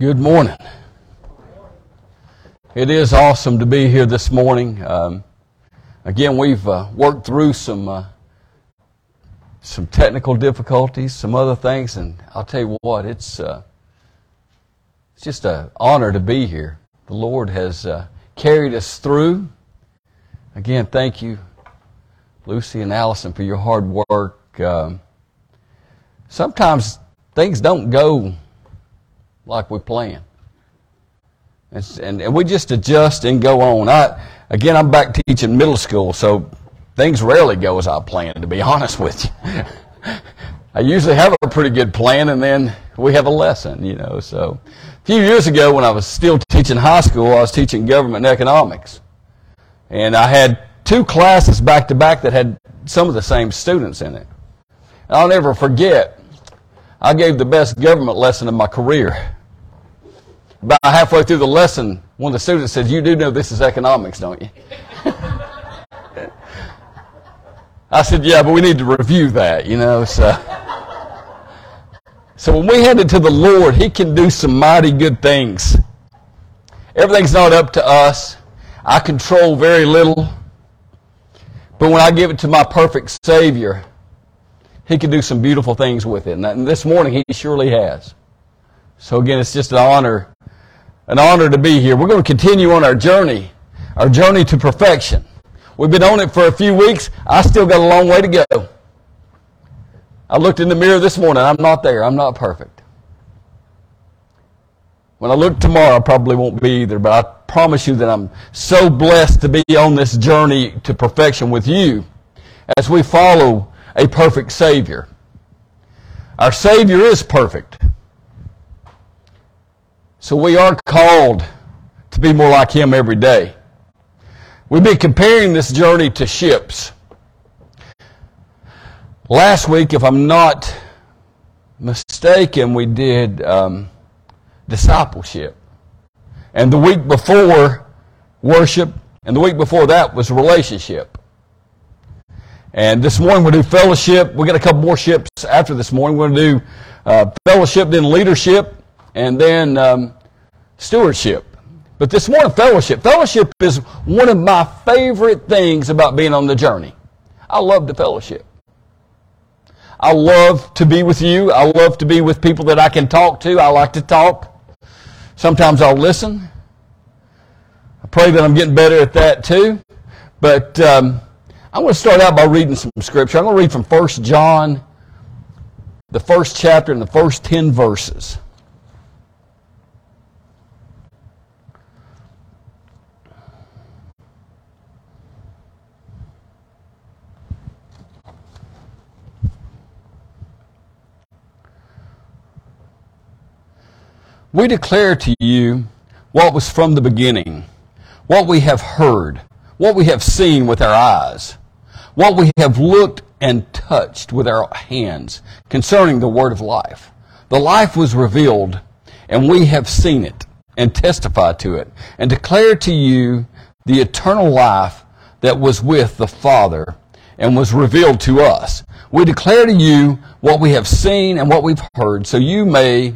Good morning. It is awesome to be here this morning. Um, again, we've uh, worked through some uh, some technical difficulties, some other things, and I'll tell you what, it's uh, it's just an honor to be here. The Lord has uh, carried us through. Again, thank you, Lucy and Allison, for your hard work. Um, sometimes things don't go like we plan. And, and, we just adjust and go on. I, again, I'm back teaching middle school, so things rarely go as I plan, to be honest with you. I usually have a pretty good plan, and then we have a lesson, you know. So a few years ago, when I was still teaching high school, I was teaching government and economics. And I had two classes back to back that had some of the same students in it. And I'll never forget, I gave the best government lesson of my career. About halfway through the lesson, one of the students said, You do know this is economics, don't you? I said, Yeah, but we need to review that, you know. So, so when we headed to the Lord, He can do some mighty good things. Everything's not up to us. I control very little. But when I give it to my perfect Savior, He can do some beautiful things with it. And this morning, He surely has. So again, it's just an honor an honor to be here. We're going to continue on our journey, our journey to perfection. We've been on it for a few weeks. I still got a long way to go. I looked in the mirror this morning. I'm not there. I'm not perfect. When I look tomorrow, I probably won't be either, but I promise you that I'm so blessed to be on this journey to perfection with you as we follow a perfect Savior. Our Savior is perfect. So we are called to be more like Him every day. We've been comparing this journey to ships. Last week, if I'm not mistaken, we did um, discipleship. And the week before, worship. And the week before that was relationship. And this morning we'll do fellowship. We got a couple more ships after this morning. We're going to do uh, fellowship, then leadership, and then um, stewardship. But this morning, fellowship. Fellowship is one of my favorite things about being on the journey. I love the fellowship. I love to be with you. I love to be with people that I can talk to. I like to talk. Sometimes I'll listen. I pray that I'm getting better at that too. But um, I'm going to start out by reading some scripture. I'm going to read from 1 John, the first chapter and the first 10 verses. We declare to you what was from the beginning, what we have heard, what we have seen with our eyes, what we have looked and touched with our hands concerning the word of life. The life was revealed, and we have seen it and testified to it, and declare to you the eternal life that was with the Father and was revealed to us. We declare to you what we have seen and what we've heard, so you may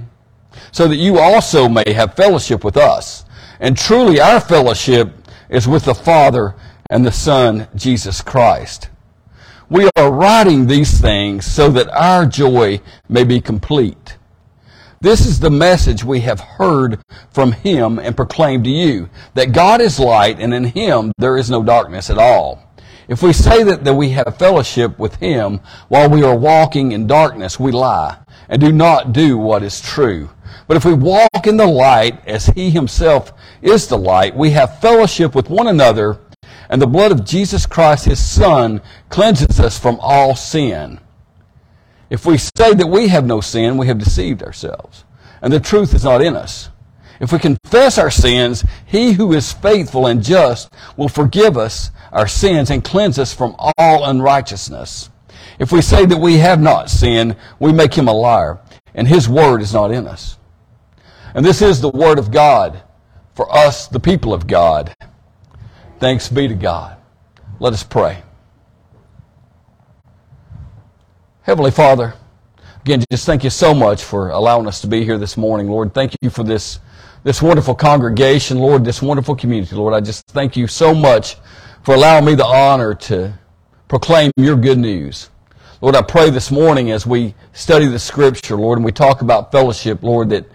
so that you also may have fellowship with us. And truly our fellowship is with the Father and the Son, Jesus Christ. We are writing these things so that our joy may be complete. This is the message we have heard from him and proclaimed to you, that God is light and in him there is no darkness at all. If we say that, that we have fellowship with him while we are walking in darkness, we lie and do not do what is true. But if we walk in the light as he himself is the light, we have fellowship with one another, and the blood of Jesus Christ, his son, cleanses us from all sin. If we say that we have no sin, we have deceived ourselves, and the truth is not in us. If we confess our sins, he who is faithful and just will forgive us our sins and cleanse us from all unrighteousness. If we say that we have not sinned, we make him a liar, and his word is not in us. And this is the Word of God for us, the people of God. Thanks be to God. Let us pray. Heavenly Father, Again, just thank you so much for allowing us to be here this morning, Lord. Thank you for this, this wonderful congregation, Lord, this wonderful community, Lord. I just thank you so much for allowing me the honor to proclaim your good news. Lord, I pray this morning as we study the scripture, Lord, and we talk about fellowship, Lord, that,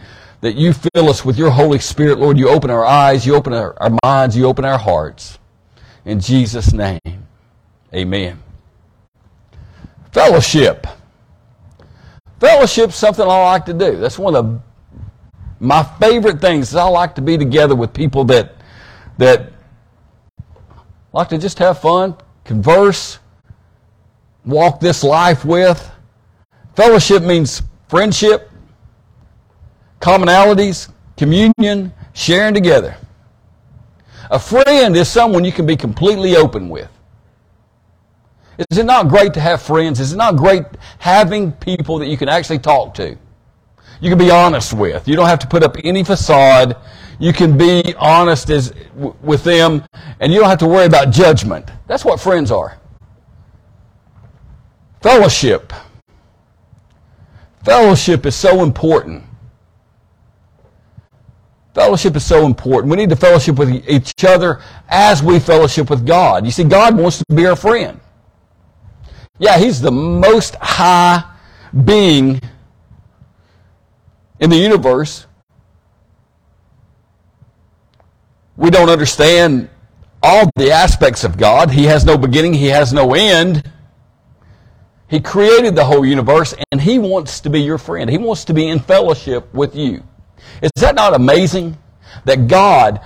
that you fill us with your Holy Spirit, Lord. You open our eyes, you open our, our minds, you open our hearts. In Jesus' name, amen. Fellowship. Fellowship's something I like to do. That's one of my favorite things is I like to be together with people that that like to just have fun, converse, walk this life with. Fellowship means friendship, commonalities, communion, sharing together. A friend is someone you can be completely open with. Is it not great to have friends? Is it not great having people that you can actually talk to? You can be honest with. You don't have to put up any facade. You can be honest as, with them, and you don't have to worry about judgment. That's what friends are. Fellowship. Fellowship is so important. Fellowship is so important. We need to fellowship with each other as we fellowship with God. You see, God wants to be our friend. Yeah, He's the most high being in the universe. We don't understand all the aspects of God. He has no beginning, He has no end. He created the whole universe, and He wants to be your friend. He wants to be in fellowship with you. Is that not amazing? That God,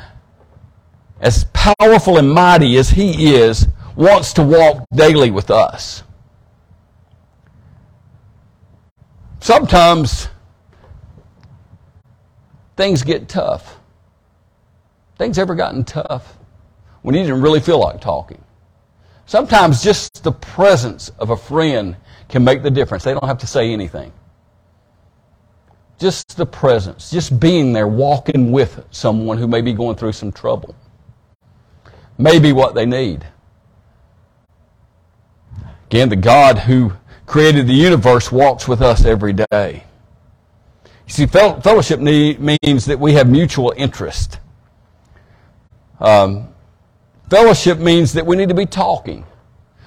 as powerful and mighty as He is, wants to walk daily with us. Sometimes things get tough. Things ever gotten tough when you didn't really feel like talking? Sometimes just the presence of a friend can make the difference. They don't have to say anything. Just the presence, just being there, walking with someone who may be going through some trouble, may be what they need. Again, the God who created the universe walks with us every day. You see, fellowship means that we have mutual interest. Um, fellowship means that we need to be talking.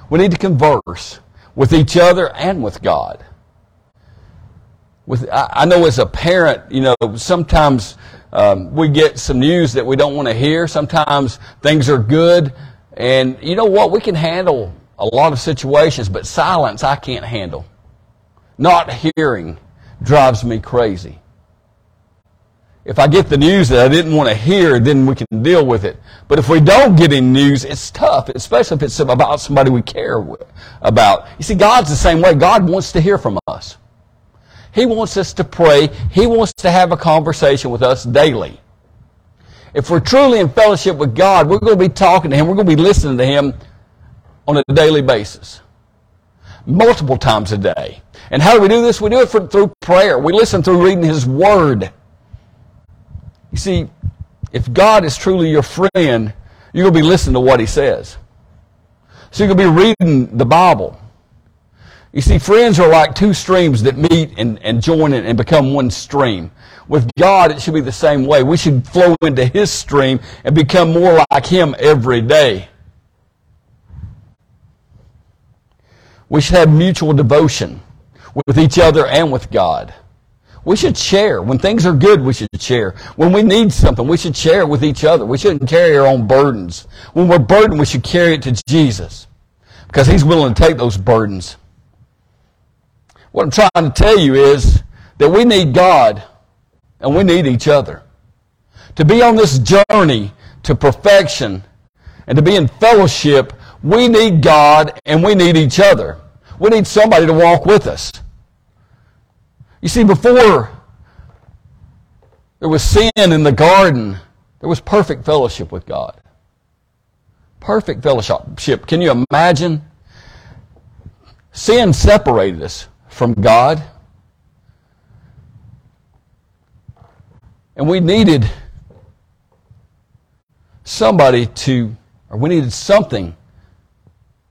We need to converse with each other and with God with I, know as a parent, you know, sometimes um, we get some news that we don't want to hear. Sometimes things are good, and you know what? We can handle a lot of situations, but silence I can't handle. Not hearing drives me crazy. If I get the news that I didn't want to hear, then we can deal with it. But if we don't get any news, it's tough, especially if it's about somebody we care about. You see, God's the same way. God wants to hear from us. He wants us to pray. He wants to have a conversation with us daily. If we're truly in fellowship with God, we're going to be talking to Him. We're going to be listening to Him on a daily basis. Multiple times a day. And how do we do this? We do it for, through prayer. We listen through reading His Word. You see, if God is truly your friend, you're going to be listening to what He says. So you're going to be reading the Bible. You see, friends are like two streams that meet and, and join and become one stream. With God, it should be the same way. We should flow into His stream and become more like Him every day. We should have mutual devotion with each other and with God. We should share. When things are good, we should share. When we need something, we should share it with each other. We shouldn't carry our own burdens. When we're burdened, we should carry it to Jesus because He's willing to take those burdens. What I'm trying to tell you is that we need God and we need each other. To be on this journey to perfection and to be in fellowship, we need God and we need each other. We need somebody to walk with us. You see, before there was sin in the garden, there was perfect fellowship with God. Perfect fellowship. Can you imagine? Sin separated us from God. And we needed somebody to, or we needed something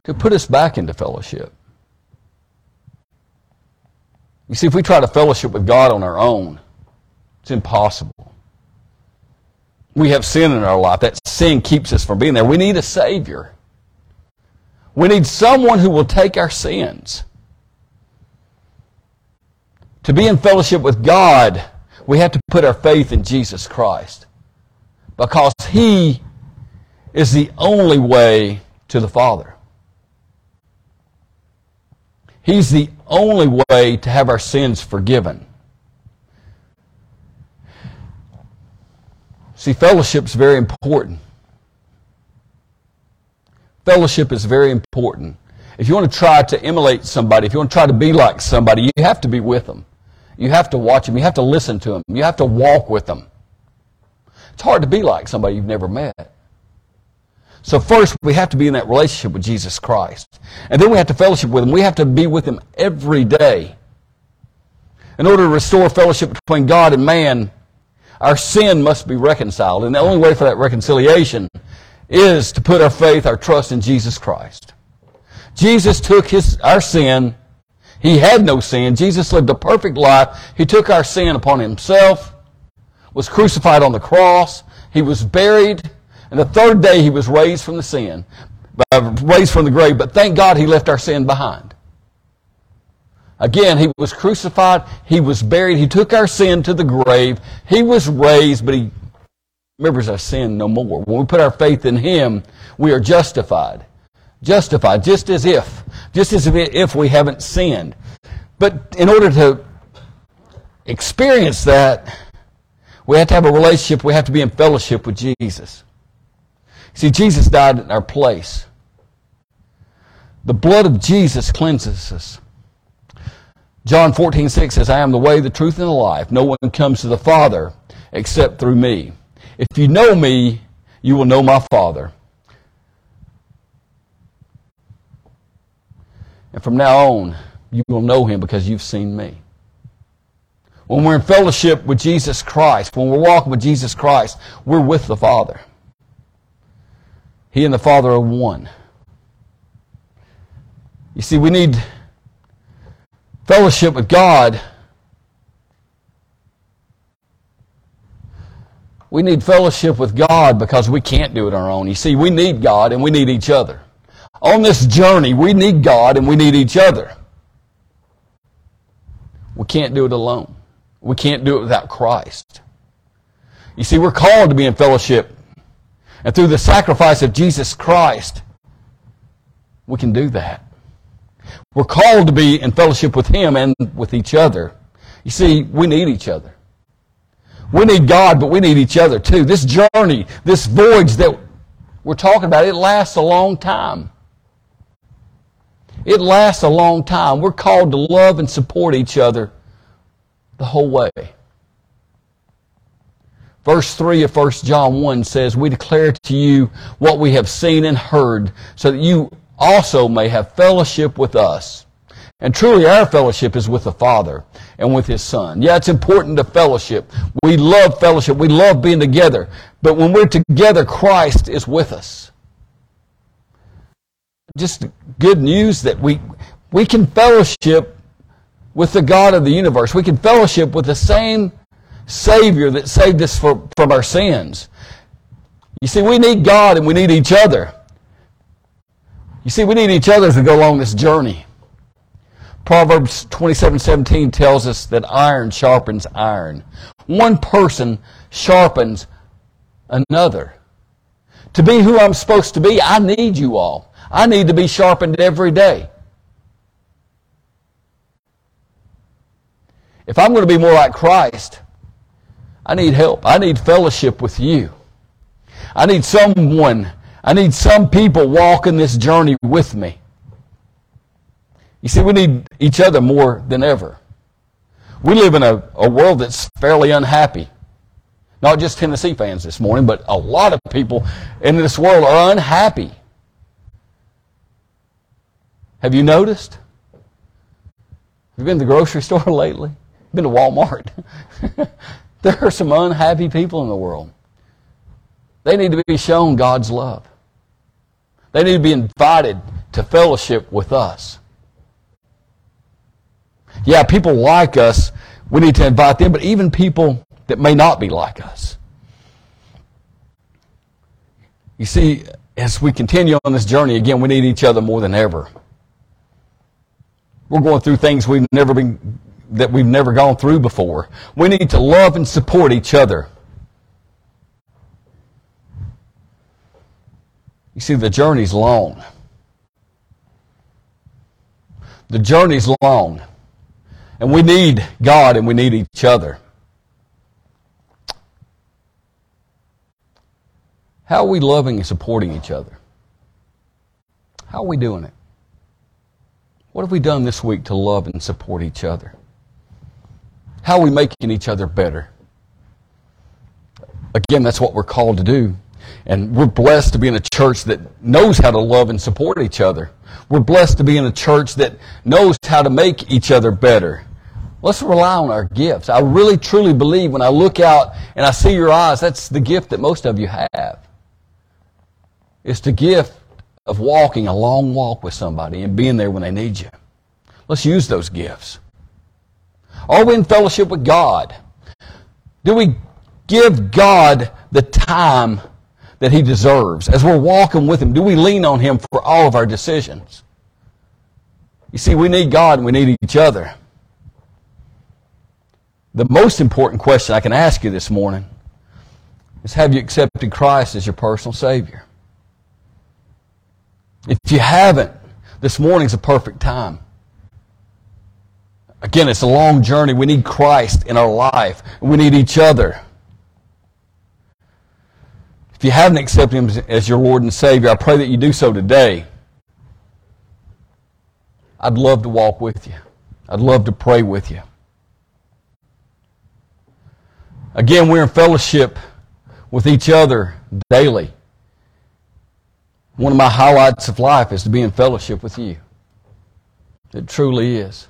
to put us back into fellowship. You see, if we try to fellowship with God on our own, it's impossible. We have sin in our life. That sin keeps us from being there. We need a Savior. We need someone who will take our sins. To be in fellowship with God, we have to put our faith in Jesus Christ. Because He is the only way to the Father. He's the only way to have our sins forgiven. See, fellowship is very important. Fellowship is very important. If you want to try to emulate somebody, if you want to try to be like somebody, you have to be with them. You have to watch them. You have to listen to them. You have to walk with them. It's hard to be like somebody you've never met. So first, we have to be in that relationship with Jesus Christ. And then we have to fellowship with Him. We have to be with Him every day. In order to restore fellowship between God and man, our sin must be reconciled. And the only way for that reconciliation is to put our faith, our trust in Jesus Christ. Jesus took his, our sin. He had no sin. Jesus lived a perfect life. He took our sin upon himself, was crucified on the cross. He was buried. And the third day he was raised from the sin, uh, raised from the grave. But thank God he left our sin behind. Again, he was crucified. He was buried. He took our sin to the grave. He was raised, but he remembers our sin no more. When we put our faith in him, we are justified. Justified, just as if, just as if we haven't sinned. But in order to experience that, we have to have a relationship. We have to be in fellowship with Jesus. See, Jesus died in our place. The blood of Jesus cleanses us. John 14, 6 says, I am the way, the truth, and the life. No one comes to the Father except through me. If you know me, you will know my Father. And from now on, you will know him because you've seen me. When we're in fellowship with Jesus Christ, when we're walking with Jesus Christ, we're with the Father. He and the Father are one. You see, we need fellowship with God. We need fellowship with God because we can't do it on our own. You see, we need God and we need each other. On this journey, we need God and we need each other. We can't do it alone. We can't do it without Christ. You see, we're called to be in fellowship and through the sacrifice of Jesus Christ, we can do that. We're called to be in fellowship with Him and with each other. You see, we need each other. We need God, but we need each other too. This journey, this voyage that we're talking about, it lasts a long time. It lasts a long time. We're called to love and support each other the whole way. Verse 3 of 1 John 1 says, We declare to you what we have seen and heard, so that you also may have fellowship with us. And truly our fellowship is with the Father and with His Son. Yeah, it's important to fellowship. We love fellowship. We love being together. But when we're together, Christ is with us. Just good news that we, we can fellowship with the God of the universe. We can fellowship with the same Savior that saved us for, from our sins. You see, we need God and we need each other. You see, we need each other as we go along this journey. Proverbs 27:17 tells us that iron sharpens iron. One person sharpens another. To be who I'm supposed to be, I need you all. I need to be sharpened every day. If I'm going to be more like Christ, I need help. I need fellowship with you. I need someone, I need some people walking this journey with me. You see, we need each other more than ever. We live in a, a world that's fairly unhappy. Not just Tennessee fans this morning, but a lot of people in this world are unhappy. Have you noticed? Have you been to the grocery store lately? Been to Walmart? There are some unhappy people in the world. They need to be shown God's love. They need to be invited to fellowship with us. Yeah, people like us, we need to invite them, but even people that may not be like us. You see, as we continue on this journey, again, we need each other more than ever. We're going through things we've never been, that we've never gone through before. We need to love and support each other. You see, the journey's long. The journey's long. And we need God and we need each other. How are we loving and supporting each other? How are we doing it? What have we done this week to love and support each other? How are we making each other better? Again, that's what we're called to do. And we're blessed to be in a church that knows how to love and support each other. We're blessed to be in a church that knows how to make each other better. Let's rely on our gifts. I really truly believe when I look out and I see your eyes, that's the gift that most of you have. It's the gift of walking a long walk with somebody and being there when they need you. Let's use those gifts. Are we in fellowship with God? Do we give God the time that He deserves? As we're walking with Him, do we lean on Him for all of our decisions? You see, we need God and we need each other. The most important question I can ask you this morning is Have you accepted Christ as your personal Savior? If you haven't, this morning's a perfect time. Again, it's a long journey. We need Christ in our life. We need each other. If you haven't accepted Him as your Lord and Savior, I pray that you do so today. I'd love to walk with you. I'd love to pray with you. Again, we're in fellowship with each other daily. One of my highlights of life is to be in fellowship with you. It truly is.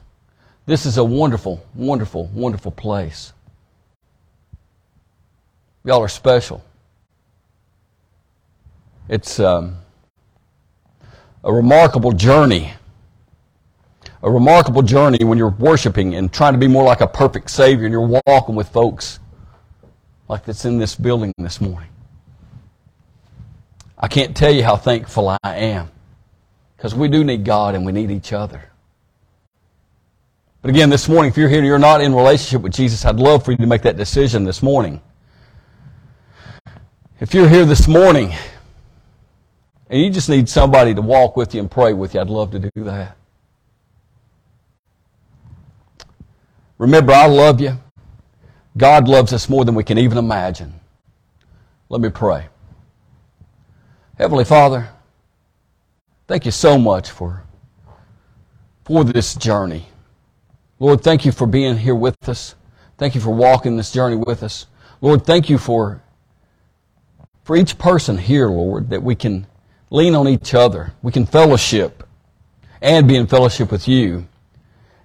This is a wonderful, wonderful, wonderful place. Y'all are special. It's um, a remarkable journey. A remarkable journey when you're worshiping and trying to be more like a perfect Savior and you're walking with folks like that's in this building this morning. I can't tell you how thankful I am because we do need God and we need each other. But again, this morning, if you're here and you're not in relationship with Jesus, I'd love for you to make that decision this morning. If you're here this morning and you just need somebody to walk with you and pray with you, I'd love to do that. Remember, I love you. God loves us more than we can even imagine. Let me pray. Heavenly Father, thank you so much for, for this journey. Lord, thank you for being here with us. Thank you for walking this journey with us. Lord, thank you for, for each person here, Lord, that we can lean on each other. We can fellowship and be in fellowship with you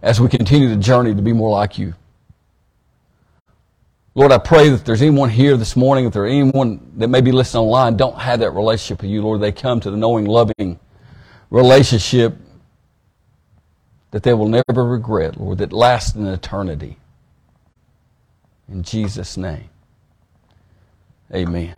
as we continue the journey to be more like you. Lord, I pray that there's anyone here this morning, if there's anyone that may be listening online, don't have that relationship with you, Lord, they come to the knowing, loving relationship that they will never regret, Lord, that lasts in eternity. In Jesus' name, amen.